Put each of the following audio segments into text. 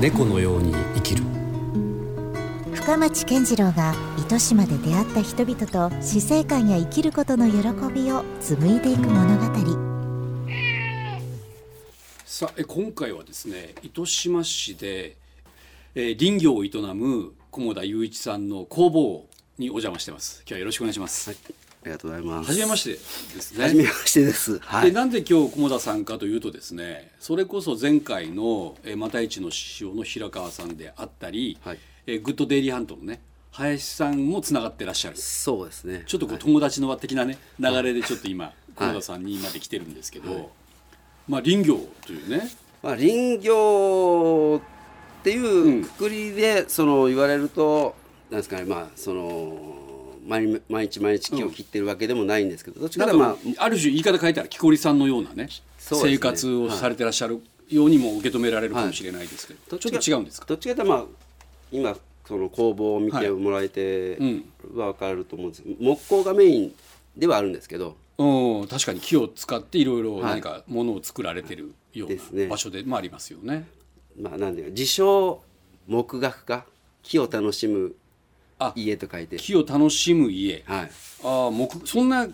猫のように生きる。深町健次郎が糸島で出会った人々と死生観や生きることの喜びを紡いでいく物語。さあえ今回はですね糸島市で、えー林業を営む菰田雄一さんの工房にお邪魔してます。今日はよろしくお願いします、ありがとうございます。はじめましてですね。はじめましてです。はい。でなんで今日菰田さんかというとですねそれこそ前回のえー又市の師匠の平川さんであったり、はい。えーグッドデイリーハントのね林さんもつながってらっしゃる。そうですね。ちょっとこうはい。友達の輪的なね流れでちょっと今菰田さんにまで来てるんですけど、まあ林業というね。まあ林業っていうくくりでその言われるとなんですかねまあその毎毎日毎日木を切ってるわけでもないんですけど、どっちかまあある種言い方変えたら木こりさんのようなねね。生活をされてらっしゃるようにも受け止められるかもしれないですけど、どちょっと違うんですか？どっちかというとまあ今その工房を見てもらえてうんは分かると思うんですけど、木工がメインではあるんですけどうん、確かに木を使っていろいろはい。何かものを作られてるような場所でもありますよね。まあなんで自称木学家木を楽しむあ家と書いて。木を楽しむ家。はい。ああ木そんな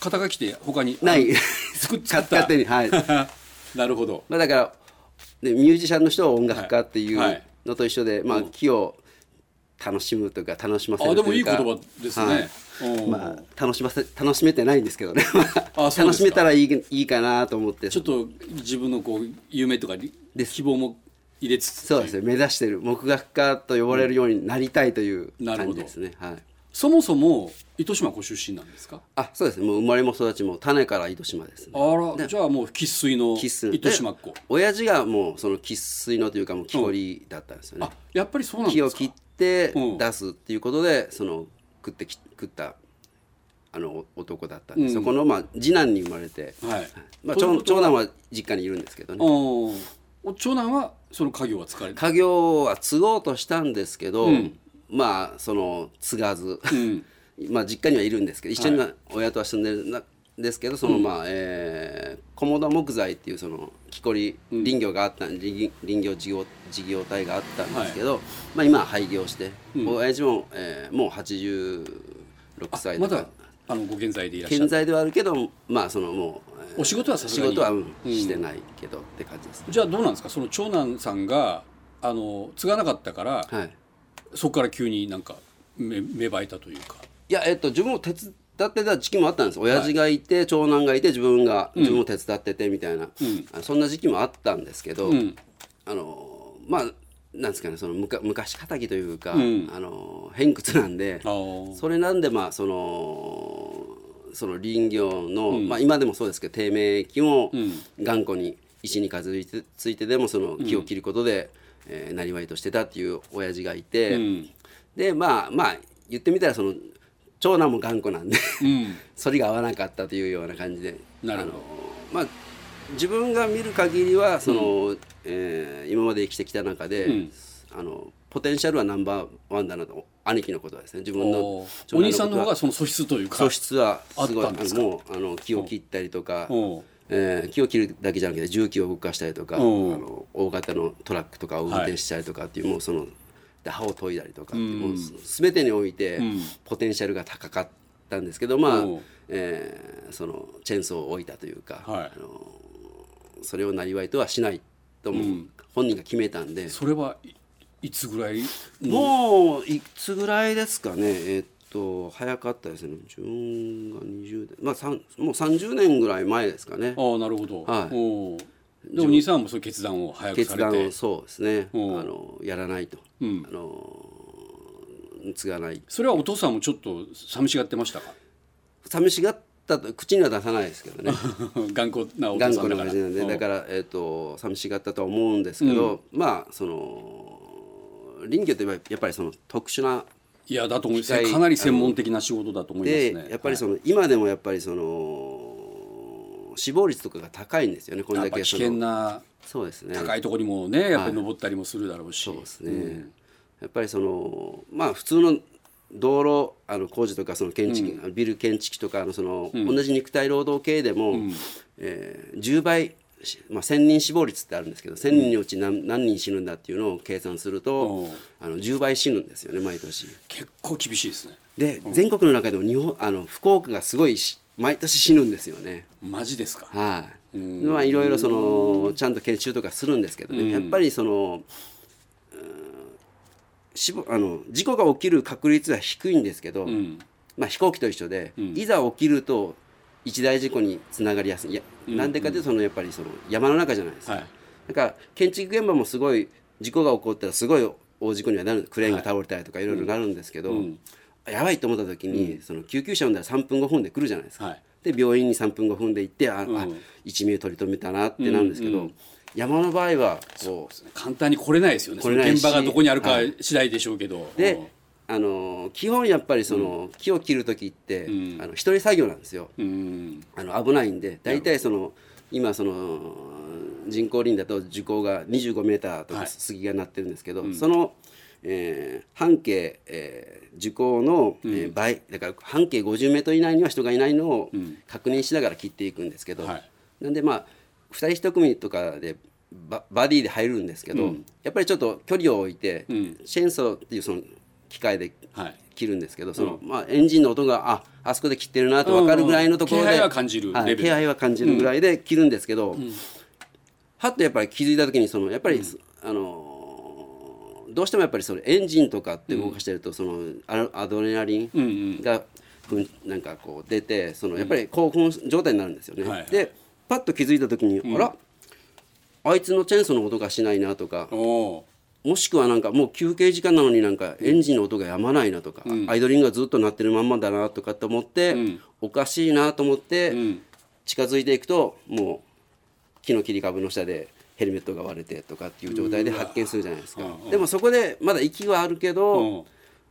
肩書きって他にない。あ作っ作った。勝手にはい。なるほど。まあだからでミュージシャンの人は音楽家っていうはい。はいのと一緒で、まあ木を楽しむというか楽しませるあでもいいというか言葉ですね。まあ楽しませ楽しめてないんですけどね。楽しめたらいいいいかなと思って。ちょっと自分のこう夢とか希望も入れつつそうですね。目指してる木学家と呼ばれるようになりたいという感じですね、はい。そもそも糸島ご出身なんですか？あそうですね。もう生まれも育ちも種から糸島ですね。あらじゃあもう生粋の糸島っ子。で親父がもうその生粋のというかもう木彫りだったんですよね。あ、やっぱりそうなんですか？木を切ってうん。出すっていうことで、その食ってき食ったあのお男だったんで、うん。そこのまあ次男に生まれて、はい。まあ、長男は実家にいるんですけどね長男はその家業は使われて家業は継ごうとしたんですけど、うん。まあその継がず、うん。まあ実家にはいるんですけど一緒には親とは住んでるんですけどそのまあ、えー、菰田木材っていうその木こり林業があったん林林業事業事業体があったんですけど、まあ今は廃業して、親父も、えーもう86歳とか。まだあのご健在でいらっしゃる？健在ではあるけどまあそのもう、えーお仕事はさすがに。仕事は、うんうんしてないけどって感じです、じゃあどうなんですか？その長男さんがあの継がなかったから、はい。そこから急になんか芽芽生えたというか。いやえっと自分も手伝ってた時期もあったんです。親父がいて、長男がいて自分が自分も手伝っててみたいな、あそんな時期もあったんですけど、うん。あのまあなんですかねそのむか昔かたぎというか、うん。あの偏屈なんでそれなんでまあそのその林業の、まあ、今でもそうですけど低迷期も頑固に石にかずいてついてでもその木を切ることで、えーなりわいとしてたっていう親父がいて、うん。でまあまあ言ってみたらその長男も頑固なんでうん。反りが合わなかったというような感じでなるほど。あのまあ自分が見る限りはその、えー今まで生きてきた中で、ん。あのポテンシャルはナンバーワンだなと兄貴のことはですね自分のおお兄さんの方がその素質というか素質はすごいあったんですもうあの木を切ったりとか、えー木を切るだけじゃなくて重機を動かしたりとか、あうんの大型のトラックとかを運転したりとかっていう、もうそので刃を研いだりとかっていう、もう全てにおいてん。ポテンシャルが高かったんですけどまあ、うんえーそのチェーンソーを置いたというか、はい。あのそれをなりわいとはしないとも本人が決めたんで、それはいいつぐらい？もういつぐらいですかね？えーっと早かったですね。自分が20年まあもう30年ぐらい前ですかね。ああなるほど、はい。でも兄さんもそういう決断を早くさ決れて。断をそうですね。あう。んのやらないと、ん。あの継がない。それはお父さんもちょっと寂しがってましたか？寂しがったと口には出さないですけどね。頑固なお頑固父さんだから。な感じなんで。だから、えー、と寂しがったとは思うんですけど、まあその林業ってやっぱりその特殊ないやだと思います。かなり専門的な仕事だと思いますで、ねやっぱりその、今でもやっぱりその死亡率とかが高いんですよねこれだけその。険なそうですね。高いところにもねやっぱり登ったりもするだろうし、そうですね、やっぱりそのまあ普通の道路あの工事とかその建築、ビル建築とかのその、同じ肉体労働系でも、えー10倍しまあ、1000人死亡率ってあるんですけど1000人のうち何,、何人死ぬんだっていうのを計算すると、うん。あの10倍死ぬんですよね毎年。結構厳しいですね。で全国の中でも日本あの福岡がすごいし毎年死ぬんですよね。マジですか？はい、まあいろいろそのちゃんと研修とかするんですけどね、やっぱりそのうん死亡あの事故が起きる確率は低いんですけど、ん。まあ、飛行機と一緒で、いざ起きると一大事故につながりやすい。いやなんでかというとそのやっぱりその山の中じゃないですか、はい。だから建築現場もすごい事故が起こったらすごい大事故にはなる。クレーンが倒れたりとかいろいろなるんですけど、やばいと思った時に、その救急車呼んだら3分5分で来るじゃないですか、はい。で病院に3分5分で行ってあ、あん。一命取り留めたなってなるんですけど、山の場合はこう簡単に来れないですよね。現場がどこにあるかはい次第でしょうけど、うん。であの基本やっぱりその、木を切る時って、あの一人作業なんですよ。うん。あの危ないんで大体その今その人工林だと樹高が25メーターとはい。か杉がなってるんですけど、その、えー半径、えー樹高の、えー倍だから半径50メートル以内には人がいないのを確認しながら切っていくんですけど、はい。なんでまあ2人1組とかでババディで入るんですけど、やっぱりちょっと距離を置いて、チェーンソーっていうその機械ではい切るんですけど、そのまあ、エンジンの音がああそこで切ってるなと分かるぐらいのところで、うん気配は感じるはいレベル。気配は感じるぐらいで切るんですけど、はっとやっぱり気づいた時にそのやっぱり、あのーどうしてもやっぱりそのエンジンとかって動かしてると、そのアアドレナリンが、なんかこう出てそのやっぱり興奮状態になるんですよね。はいはい。でパッと気づいた時に、あらあいつのチェーンソーの音がしないなとか、もしくはなんかもう休憩時間なのになんかエンジンの音がやまないなとか、アイドリングがずっと鳴ってるまんまだなとかって思って、おかしいなと思って近づいていくともう木の切り株の下でヘルメットが割れてとかっていう状態で発見するじゃないですか、でもそこでまだ息はあるけど、うん。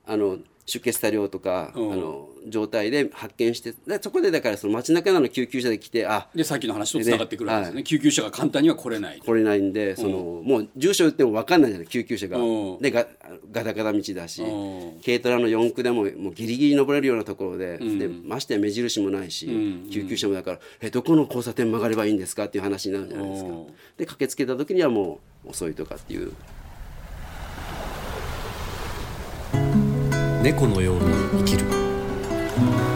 あの出血多量とか、うん。あの状態で発見してでそこでだからその街中なの救急車で来てあでさっきの話とつながってくるわけですね。は救急車が簡単には来れない来れないんでその、もう住所言っても分かんないじゃない救急車が、うん。でガガタガタ道だし、うん。軽トラの4区でももうギリギリ登れるようなところで,、でましてや目印もないし、救急車もだからえどこの交差点曲がればいいんですかっていう話になるじゃないですか。うん。で駆けつけた時にはもう遅いとかっていう猫のように生きる。